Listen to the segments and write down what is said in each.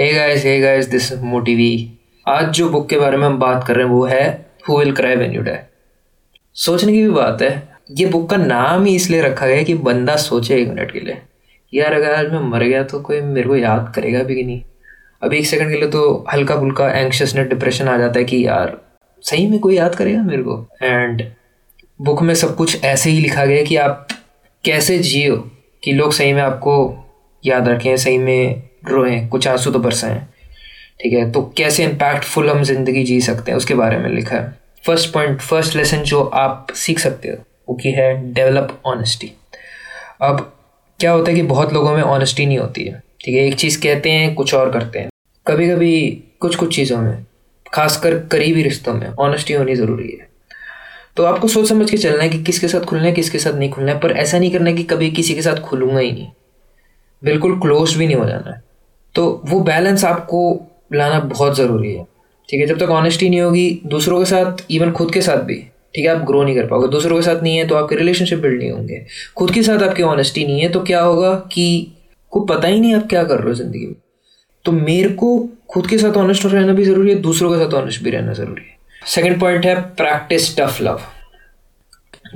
Hey guys hey guys this मोटिवी आज जो book के बारे में हम बात कर रहे हैं वो है who will cry when you die सोचने की भी बात है, ये बुक का नाम ही इसलिए रखा गया कि बंदा सोचे एक मिनट के लिए। यार, अगर आज मैं मर गया तो कोई मेरे को याद करेगा भी कि नहीं? अभी एक सेकंड के लिए तो हल्का फुल्का एंक्शसनेस डिप्रेशन आ जाता है कि यार, सही में कोई याद करेगा मेरे को? एंड बुक में सब कुछ ऐसे ही लिखा गया कि आप कैसे जियो कि लोग सही में आपको याद रखें, सही में रोएँ, कुछ आँसू तो बरसाएँ। ठीक है तो कैसे इम्पैक्टफुल हम ज़िंदगी जी सकते हैं, उसके बारे में लिखा है। फ़र्स्ट पॉइंट फ़र्स्ट लेसन जो आप सीख सकते हो, वो की है डेवलप ऑनेस्टी अब क्या होता है कि बहुत लोगों में ऑनेस्टी नहीं होती है। ठीक है, एक चीज़ कहते हैं, कुछ और करते हैं। कभी कभी कुछ कुछ चीज़ों में, खासकर करीबी रिश्तों में ऑनेस्टी होनी ज़रूरी है। तो आपको सोच समझ के चलना है कि किसके साथ खुलना है, किसके साथ नहीं खुलना है, पर ऐसा नहीं करना है कि कभी किसी के साथ खुलूँगा ही नहीं। बिल्कुल क्लोज भी नहीं हो जाना। है तो वो बैलेंस आपको लाना बहुत ज़रूरी है। ठीक है, जब तक ऑनेस्टी नहीं होगी, दूसरों के साथ इवन खुद के साथ भी, ठीक है, आप ग्रो नहीं कर पाओगे। दूसरों के साथ नहीं है तो आपके रिलेशनशिप बिल्ड नहीं होंगे। खुद के साथ आपकी ऑनेस्टी नहीं है तो क्या होगा कि को पता ही नहीं आप क्या कर रहे हो ज़िंदगी में। तो मेरे को खुद के साथ ऑनेस्ट रहना भी ज़रूरी है, दूसरों के साथ ऑनेस्ट भी रहना ज़रूरी है। सेकेंड पॉइंट है प्रैक्टिस टफ लव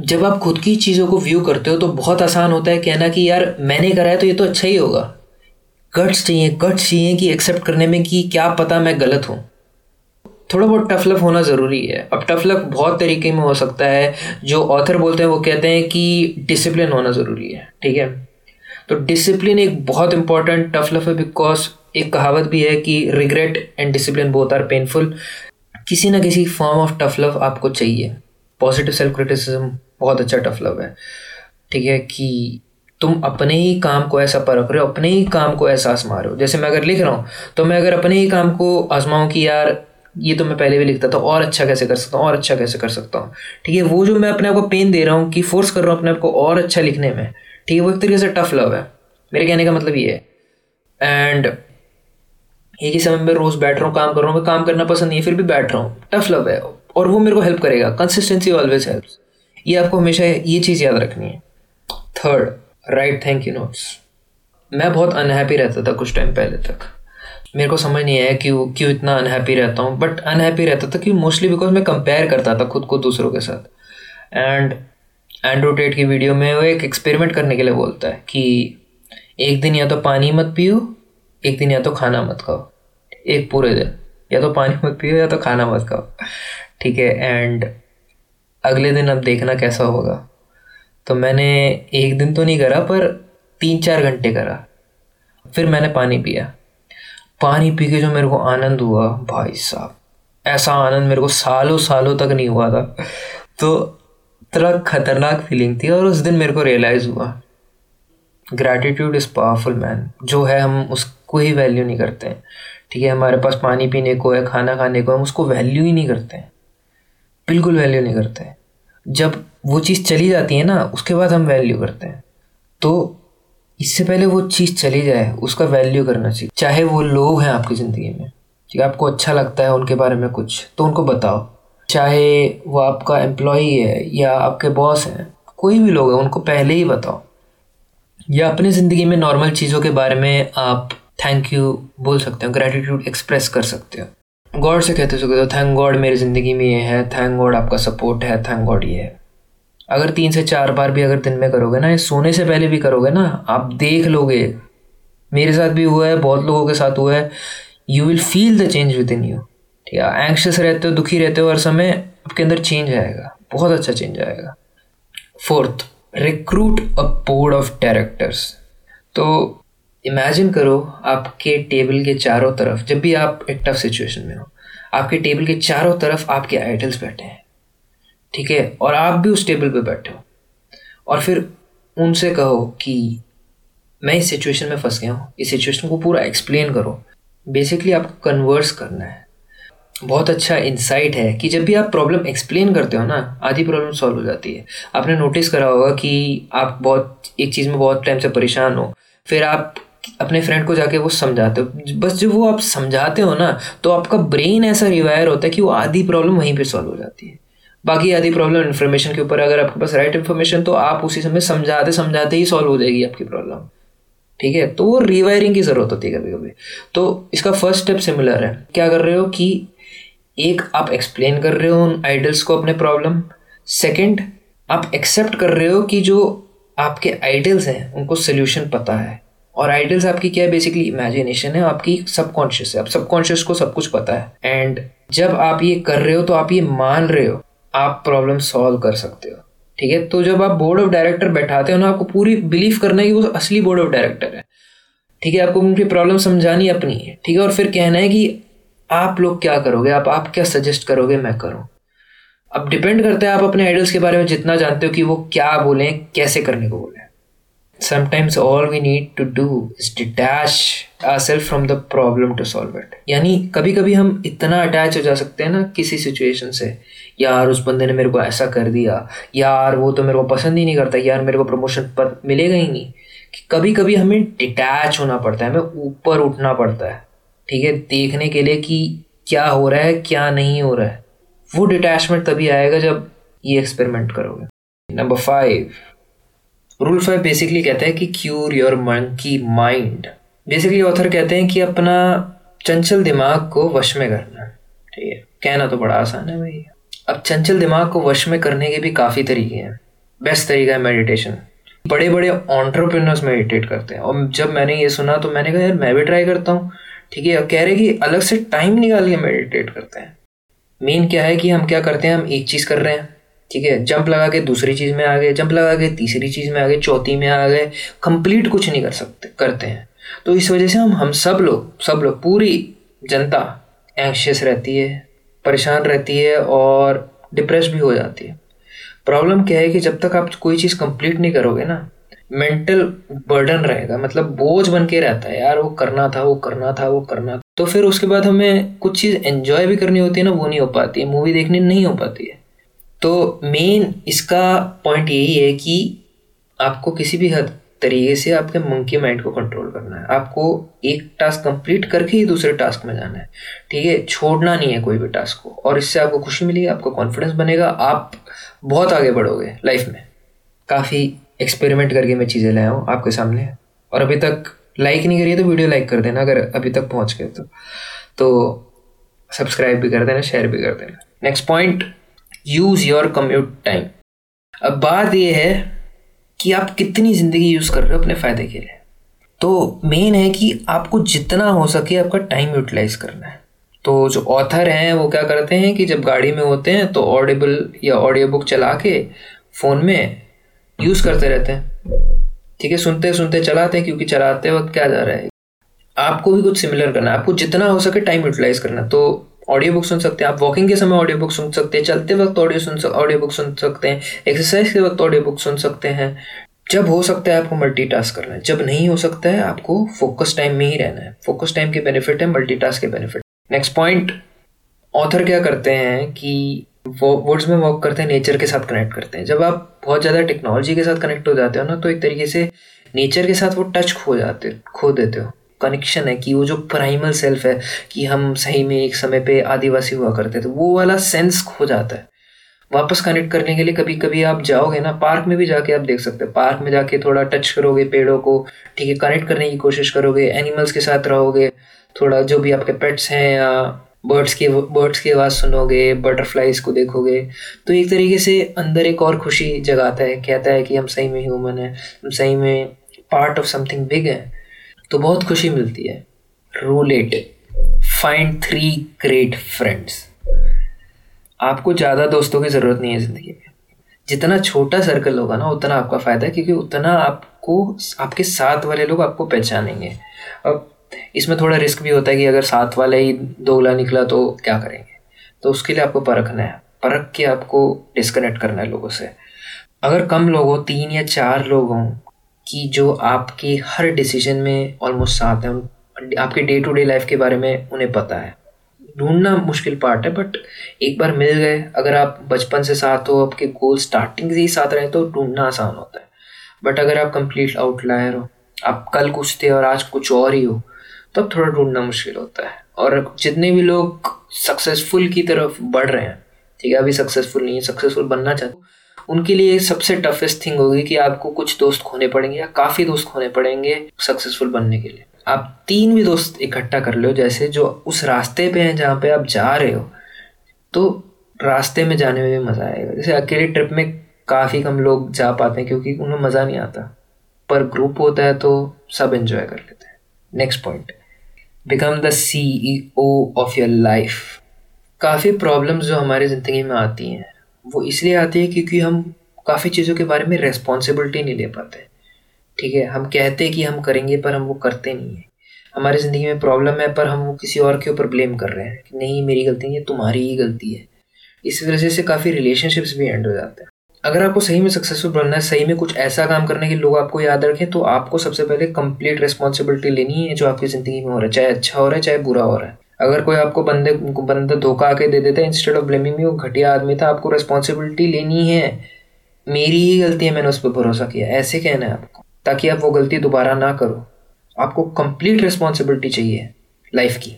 जब आप खुद की चीज़ों को व्यू करते हो तो बहुत आसान होता है कहना कि यार, मैंने करा है तो ये तो अच्छा ही होगा। गट्स चाहिए गट्स चाहिए कि एक्सेप्ट करने में कि क्या पता मैं गलत हूँ। थोड़ा बहुत टफ लव होना ज़रूरी है। अब टफ लव बहुत तरीके में हो सकता है। जो ऑथर बोलते हैं, वो कहते हैं कि डिसिप्लिन होना ज़रूरी है। ठीक है? तो डिसिप्लिन एक बहुत इंपॉर्टेंट टफ लव है बिकॉज़ एक कहावत भी है कि regret and discipline both are painful किसी ना किसी फॉर्म ऑफ़ टफ लव आपको चाहिए। पॉजिटिव सेल्फ क्रिटिसिज्म बहुत अच्छा टफ लव है। ठीक है कि तुम अपने ही काम को ऐसा परख रहे हो, अपने ही काम को एहसास मार रहे हो। जैसे मैं अगर लिख रहा हूँ तो मैं अगर अपने ही काम को आजमाऊँ कि यार, ये तो मैं पहले भी लिखता था, और अच्छा कैसे कर सकता हूँ, और अच्छा कैसे कर सकता हूँ? ठीक है, वो जो मैं अपने आप को पेन दे रहा हूँ कि फोर्स कर रहा हूँ अपने आप को और अच्छा लिखने में, ठीक है, वो एक तरीके से टफ लव है। मेरे कहने का मतलब ये है। एंड एक ही समय में रोज़ बैठ रहा हूँ, काम कर रहा हूँ, मैं काम करना पसंद नहीं है, फिर भी बैठ रहा हूँ। टफ लव है, और वो मेरे को हेल्प करेगा। कंसिस्टेंसी ऑलवेज हेल्प ये आपको हमेशा ये चीज़ याद रखनी है। Third write thank you notes मैं बहुत अनहैप्पी रहता था कुछ टाइम पहले तक। मेरे को समझ नहीं आया क्यों क्यों इतना अनहैप्पी रहता हूँ। बट अनहैप्पी रहता था कि मोस्टली बिकॉज़ मैं कंपेयर करता था खुद को दूसरों के साथ। एंड एंड्रोटेट की वीडियो में वो एक एक्सपेरिमेंट करने के लिए बोलता है कि एक दिन या तो पानी मत पियो, एक दिन या तो खाना मत खाओ। एक पूरे दिन। या तो पानी मत पियो या तो खाना मत खाओ। ठीक है एंड अगले दिन अब देखना कैसा होगा। तो मैंने एक दिन तो नहीं करा, पर तीन चार घंटे करा। फिर मैंने पानी पिया। पानी पी के जो मेरे को आनंद हुआ, भाई साहब, ऐसा आनंद मेरे को सालों सालों तक नहीं हुआ था। तो तरह खतरनाक फीलिंग थी और उस दिन मेरे को रियलाइज़ हुआ। ग्रैटिट्यूड इज़ पावरफुल मैन जो है हम उसको ही वैल्यू नहीं करते हैं। ठीक है, हमारे पास पानी पीने को है, खाना खाने को हम उसको वैल्यू ही नहीं करते हैं। बिल्कुल वैल्यू नहीं करते जब वो चीज़ चली जाती है ना, उसके बाद हम वैल्यू करते हैं। तो इससे पहले वो चीज़ चली जाए, उसका वैल्यू करना चाहिए। चाहे वो लोग हैं आपकी ज़िंदगी में, ठीक है, आपको अच्छा लगता है उनके बारे में कुछ तो उनको बताओ। चाहे वो आपका एम्प्लॉई है या आपके बॉस हैं, कोई भी लोग हैं, उनको पहले ही बताओ। या अपनी ज़िंदगी में नॉर्मल चीज़ों के बारे में आप थैंक यू बोल सकते हो ग्रेटिट्यूड एक्सप्रेस कर सकते हो। गॉड से कहते सकते हो थैंक गॉड मेरी ज़िंदगी में ये है थैंक गॉड आपका सपोर्ट है थैंक गॉड ये है। अगर तीन से चार बार भी अगर दिन में करोगे ना, ये सोने से पहले भी करोगे ना, आप देख लोगे। मेरे साथ भी हुआ है, बहुत लोगों के साथ हुआ है। You will feel the change within you ठीक है एंक्शस रहते हो, दुखी रहते हो, हर समय आपके अंदर चेंज आएगा। बहुत अच्छा चेंज आएगा। Fourth recruit a board of directors तो इमेजिन करो, आपके टेबल के चारों तरफ़, जब भी आप एक टफ सिचुएशन में हो आपके टेबल के चारों तरफ़ आपके आइडल्स बैठे हैं। ठीक है? और आप भी उस टेबल पे बैठे हो। और फिर उनसे कहो कि मैं इस सिचुएशन में फंस गया हूँ। इस सिचुएशन को पूरा एक्सप्लेन करो। बेसिकली आपको कन्वर्स करना है। बहुत अच्छा इंसाइट है कि जब भी आप प्रॉब्लम एक्सप्लेन करते हो ना, आधी प्रॉब्लम सॉल्व हो जाती है। आपने नोटिस करा होगा कि आप बहुत, एक चीज़ में बहुत टाइम से परेशान हो। फिर आप अपने फ्रेंड को जाके वो समझाते हो। बस जब वो आप समझाते हो ना तो आपका ब्रेन ऐसा रिवायर होता है कि वो आधी प्रॉब्लम वहीं पे सॉल्व हो जाती है। बाकी आधी प्रॉब्लम इन्फॉर्मेशन के ऊपर अगर आपके पास राइट इन्फॉर्मेशन तो आप उसी समय समझाते समझाते ही सॉल्व हो जाएगी आपकी प्रॉब्लम ठीक है? तो वो रिवायरिंग की ज़रूरत होती है कभी कभी तो इसका फ़र्स्ट स्टेप सिमिलर है। क्या कर रहे हो कि एक, आप एक्सप्लेन कर रहे हो उन आइडल्स को अपने प्रॉब्लम सेकंड आप एक्सेप्ट कर रहे हो कि जो आपके आइडल्स हैं, उनको सोल्यूशन पता है। और आइडल्स आपकी क्या है? बेसिकली इमेजिनेशन है, आपकी सबकॉन्शियस है। आप सबकॉन्शियस को सब कुछ पता है। एंड जब आप ये कर रहे हो तो आप ये मान रहे हो। आप प्रॉब्लम सॉल्व कर सकते हो। ठीक है? तो जब आप बोर्ड ऑफ़ डायरेक्टर बैठाते हो ना, आपको पूरी बिलीव करना है कि वो असली बोर्ड ऑफ़ डायरेक्टर है। ठीक है? आपको उनकी प्रॉब्लम समझानी अपनी है। ठीक है? और फिर कहना है कि आप लोग क्या करोगे? आप आप क्या सजेस्ट करोगे मैं करूँ? अब डिपेंड करता है आप अपने आइडल्स के बारे में जितना जानते हो कि वो क्या बोलें, कैसे करने को बोले। Sometimes all we need to do is detach our self from the problem to solve it यानी कभी कभी हम इतना अटैच हो जा सकते हैं ना किसी सिचुएशन से। यार, उस बंदे ने मेरे को ऐसा कर दिया। यार, वो तो मेरे को पसंद ही नहीं करता। यार, मेरे को प्रमोशन पर मिलेगा ही नहीं। कि कभी कभी हमें डिटैच होना पड़ता है, हमें ऊपर उठना पड़ता है। ठीक है? देखने के लिए कि क्या हो रहा है, क्या नहीं हो रहा है। वो डिटैचमेंट तभी आएगा जब ये एक्सपेरिमेंट करोगे। Number five rule five basically कहता है कि cure your monkey mind basically author कहते हैं कि अपना चंचल दिमाग को वश में करना। ठीक है? कहना तो बड़ा आसान है भाई। अब चंचल दिमाग को वश में करने के भी काफ़ी तरीके हैं। बेस्ट तरीका है मेडिटेशन बड़े बड़े ऑन्टरप्रिनर्स मेडिटेट करते हैं। और जब मैंने ये सुना तो मैंने कहा, यार, मैं भी ट्राई करता हूँ। ठीक है? कह रहे कि अलग से टाइम निकाल के मेडिटेट करते हैं। मेन क्या है कि हम क्या करते हैं? हम एक चीज़ कर रहे हैं। ठीक है जंप लगा के दूसरी चीज़ में आ गए जंप लगा के तीसरी चीज़ में आ गए, चौथी में आ गए कंप्लीट कुछ नहीं कर सकते, करते हैं। तो इस वजह से हम हम सब लोग सब लोग, पूरी जनता एंशियस रहती है, परेशान रहती है और डिप्रेस भी हो जाती है। प्रॉब्लम क्या है कि जब तक आप कोई चीज़ कंप्लीट नहीं करोगे ना मेंटल बर्डन रहेगा मतलब बोझ बन के रहता है, यार वो करना था, वो करना था, वो करना था। तो फिर उसके बाद हमें कुछ चीज़ एंजॉय भी करनी होती है ना, वो नहीं हो पाती है मूवी देखनी नहीं हो पाती है। तो मेन इसका पॉइंट यही है कि आपको किसी भी हद तरीके से आपके मंकी माइंड को कंट्रोल करना है। आपको एक टास्क कंप्लीट करके ही दूसरे टास्क में जाना है। ठीक है? छोड़ना नहीं है कोई भी टास्क को। और इससे आपको खुशी मिलेगी, आपको कॉन्फिडेंस बनेगा, आप बहुत आगे बढ़ोगे लाइफ में। काफ़ी एक्सपेरिमेंट करके मैं चीज़ें लाया हूँ आपके सामने। और अभी तक लाइक नहीं करिए तो वीडियो लाइक कर देना, अगर अभी तक पहुँच गए तो। तो सब्सक्राइब भी कर देना शेयर भी कर देना। Next point use your commute time अब बात यह है कि आप कितनी ज़िंदगी यूज़ कर रहे हो अपने फ़ायदे के लिए। तो मेन है कि आपको जितना हो सके आपका टाइम यूटिलाइज करना है। तो जो ऑथर हैं, वो क्या करते हैं कि जब गाड़ी में होते हैं तो ऑडिबल या ऑडियो बुक चला के फ़ोन में यूज़ करते रहते हैं। ठीक है सुनते सुनते चलाते हैं, क्योंकि चलाते वक्त क्या जा रहा है? आपको भी कुछ सिमिलर करना है। आपको जितना हो सके टाइम यूटिलाइज करना तो ऑडियो बुक सुन सकते हैं, आप वॉकिंग के समय ऑडियो बुक सुन सकते हैं, चलते वक्त ऑडियो सुन ऑडियो बुक सुन सकते हैं एक्सरसाइज के वक्त ऑडियो बुक सुन सकते हैं। जब हो सकता है आपको मल्टी टास्क करना है, जब नहीं हो सकता है, आपको फोकस टाइम में ही रहना है। फोकस टाइम के बेनिफिट है मल्टी टास्क के बेनिफिट नेक्स्ट पॉइंट ऑथर क्या करते हैं कि वो वर्ड्स में वर्क करते हैं नेचर के साथ कनेक्ट करते हैं। जब आप बहुत ज़्यादा टेक्नोलॉजी के साथ कनेक्ट हो जाते हो ना तो एक तरीके से नेचर के साथ वो टच खो जाते, खो देते हो। कनेक्शन है कि वो जो प्राइमल सेल्फ है कि हम सही में एक समय पे आदिवासी हुआ करते थे, वो वाला सेंस खो जाता है। वापस कनेक्ट करने के लिए कभी कभी आप जाओगे ना पार्क में भी जाके आप देख सकते हैं। पार्क में जाके थोड़ा टच करोगे पेड़ों को, ठीक है कनेक्ट करने की कोशिश करोगे एनिमल्स के साथ रहोगे, थोड़ा जो भी आपके पेट्स हैं, या बर्ड्स की बर्ड्स की आवाज़ सुनोगे बटरफ्लाइज को देखोगे तो एक तरीके से अंदर एक और खुशी जगाता है, कहता है कि हम सही में ह्यूमन है, हम सही में पार्ट ऑफ़ समथिंग बिग है। तो बहुत खुशी मिलती है। Rule find three great friends आपको ज़्यादा दोस्तों की ज़रूरत नहीं है ज़िंदगी में। जितना छोटा सर्कल होगा ना, उतना आपका फ़ायदा है, क्योंकि उतना आपको, आपके साथ वाले लोग आपको पहचानेंगे। अब इसमें थोड़ा रिस्क भी होता है कि अगर साथ वाला ही दोगला निकला तो क्या करेंगे? तो उसके लिए आपको परखना है। परख के आपको डिस्कनेक्ट करना है लोगों से। अगर कम लोग हो, तीन या चार लोग हों कि जो आपके हर डिसीज़न में ऑलमोस्ट साथ हैं आपके डे टू डे लाइफ के बारे में उन्हें पता है। ढूंढना मुश्किल पार्ट है बट एक बार मिल गए, अगर आप बचपन से साथ हो, आपके गोल स्टार्टिंग से ही साथ रहे तो ढूंढना आसान होता है। बट अगर आप कंप्लीट आउटलायर हो, आप कल कुछ थे और आज कुछ और ही हो, तब थोड़ा ढूंढना मुश्किल होता है। और जितने भी लोग सक्सेसफुल की तरफ़ बढ़ रहे हैं, ठीक है, अभी सक्सेसफुल नहीं है सक्सेसफुल बनना चाहते उनके लिए सबसे टफेस्ट थिंग होगी कि आपको कुछ दोस्त खोने पड़ेंगे या काफ़ी दोस्त खोने पड़ेंगे सक्सेसफुल बनने के लिए। आप तीन भी दोस्त इकट्ठा कर लो, जैसे जो उस रास्ते पे हैं जहाँ पे आप जा रहे हो तो रास्ते में जाने में भी मज़ा आएगा। जैसे अकेले ट्रिप में काफ़ी कम लोग जा पाते हैं क्योंकि उन्हें मज़ा नहीं आता। पर ग्रुप होता है तो सब इन्जॉय कर लेते हैं। Next point become the C O of your life काफ़ी प्रॉब्लम्स जो हमारी ज़िंदगी में आती हैं। वो इसलिए आती है क्योंकि हम काफ़ी चीज़ों के बारे में रेस्पॉन्सिबिलिटी नहीं ले पाते। ठीक है? हम कहते हैं कि हम करेंगे, पर हम वो करते नहीं है। हमारी ज़िंदगी में प्रॉब्लम है, पर हम वो किसी और के ऊपर ब्लेम कर रहे हैं कि नहीं, मेरी गलती नहीं है, तुम्हारी ही गलती है। इस वजह से काफ़ी रिलेशनशिप्स भी एंड हो जाते हैं। अगर आपको सही में सक्सेसफुल बनना है, सही में कुछ ऐसा काम करने के लोग आपको याद रखें तो आपको सबसे पहले कंप्लीट रिस्पॉन्सिबिलिटी लेनी है जो आपकी ज़िंदगी में हो रहा है, चाहे अच्छा हो रहा है, चाहे बुरा हो रहा है। अगर कोई आपको बंदे, बंदा धोखा आके दे देता है इंस्टेड ऑफ़ ब्लेमिंग में वो घटिया आदमी था, आपको रिस्पॉन्सिबिलिटी लेनी है। मेरी ही गलती है, मैंने उस पर भरोसा किया। ऐसे कहना है आपको, ताकि आप वो गलती दोबारा ना करो। आपको कंप्लीट रिस्पॉन्सिबिलिटी चाहिए लाइफ की।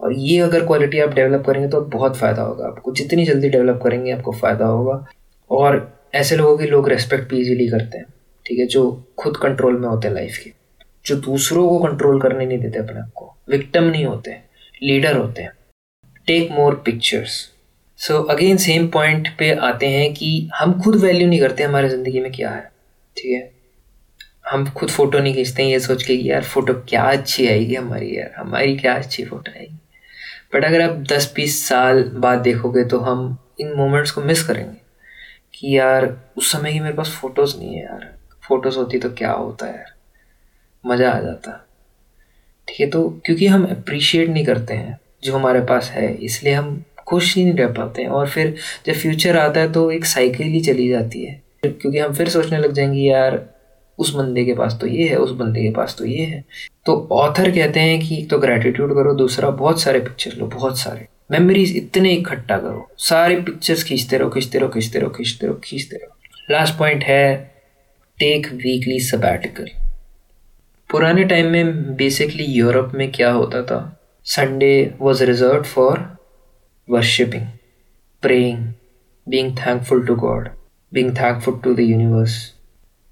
और ये अगर क्वालिटी आप डेवलप करेंगे तो बहुत फ़ायदा होगा आपको। जितनी जल्दी डेवलप करेंगे, आपको फ़ायदा होगा। और ऐसे लोगों की लोग रेस्पेक्ट भी इजीली करते हैं, ठीक है, जो खुद कंट्रोल में होते हैं लाइफ के। जो दूसरों को कंट्रोल करने नहीं देते अपने आप को। विक्टम नहीं होते। लीडर होते हैं। Take more pictures so again same point पे आते हैं कि हम खुद वैल्यू नहीं करते हमारे ज़िंदगी में क्या है। ठीक है? हम खुद फ़ोटो नहीं खींचते हैं, ये सोच के यार फ़ोटो क्या अच्छी आएगी हमारी, यार हमारी क्या अच्छी फ़ोटो आएगी। बट अगर आप दस बीस साल बाद देखोगे तो हम इन मोमेंट्स को मिस करेंगे कि यार, उस समय की मेरे पास फ़ोटोज़ नहीं है यार। फ़ोटोज़ होती तो क्या होता है यार? मज़ा आ जाता। ठीक है तो क्योंकि हम अप्रिशिएट नहीं करते हैं जो हमारे पास है, इसलिए हम खुश ही नहीं रह पाते हैं। और फिर जब फ्यूचर आता है तो एक साइकिल ही चली जाती है। क्योंकि हम फिर सोचने लग जाएँगे, यार, उस बंदे के पास तो ये है, उस बंदे के पास तो ये है। तो ऑथर कहते हैं कि एक तो ग्रेटिट्यूड करो, दूसरा बहुत सारे पिक्चर लो, बहुत सारे। मेमोरीज इतने इकट्ठा करो, सारे पिक्चर्स खींचते रहो खींचते रहो खींचते रहो खींचते रहो खींचते रहो। लास्ट पॉइंट है टेक वीकली सबैटिकल पुराने टाइम में बेसिकली यूरोप में क्या होता था? Sunday was reserved for worshipping praying being thankful to God being thankful to the universe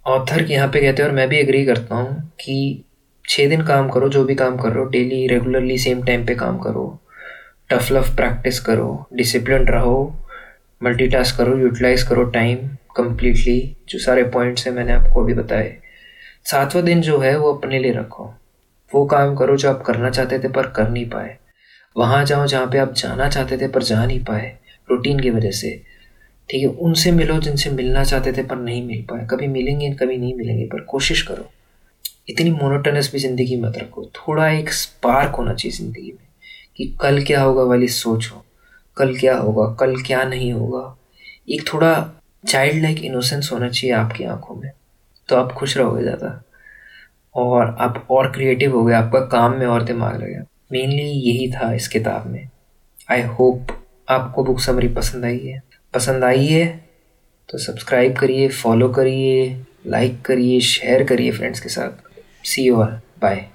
author यहाँ पे कहते हैं, और मैं भी एग्री करता हूँ कि छः दिन काम करो, जो भी काम कर रहे हो डेली रेगुलरली सेम टाइम पे काम करो। टफ लफ प्रैक्टिस करो डिसिप्लिन रहो मल्टीटास्क करो यूटिलाइज करो टाइम कम्प्लीटली जो सारे पॉइंट्स हैं मैंने आपको अभी बताए। सातवां दिन जो है, वो अपने लिए रखो। वो काम करो जो आप करना चाहते थे पर कर नहीं पाए। वहाँ जाओ जहाँ पे आप जाना चाहते थे पर जा नहीं पाए रूटीन की वजह से। ठीक है, उनसे मिलो जिनसे मिलना चाहते थे पर नहीं मिल पाए। कभी मिलेंगे, कभी नहीं मिलेंगे, पर कोशिश करो। इतनी मोनोटनस भी ज़िंदगी मत रखो। थोड़ा एक स्पार्क होना चाहिए ज़िंदगी में कि कल क्या होगा वाली सोचो। कल क्या होगा, कल क्या नहीं होगा। एक थोड़ा चाइल्ड लाइक इनोसेंस होना चाहिए आपकी आँखों में। तो आप खुश रहोगे ज़्यादा। और आप और क्रिएटिव हो गए, आपका काम में और दिमाग लगेगा मेनली यही था इस किताब में। आई होप आपको बुक समरी पसंद आई है। पसंद आई है तो सब्सक्राइब करिए फॉलो करिए लाइक करिए शेयर करिए फ्रेंड्स के साथ। सी यू ऑल बाय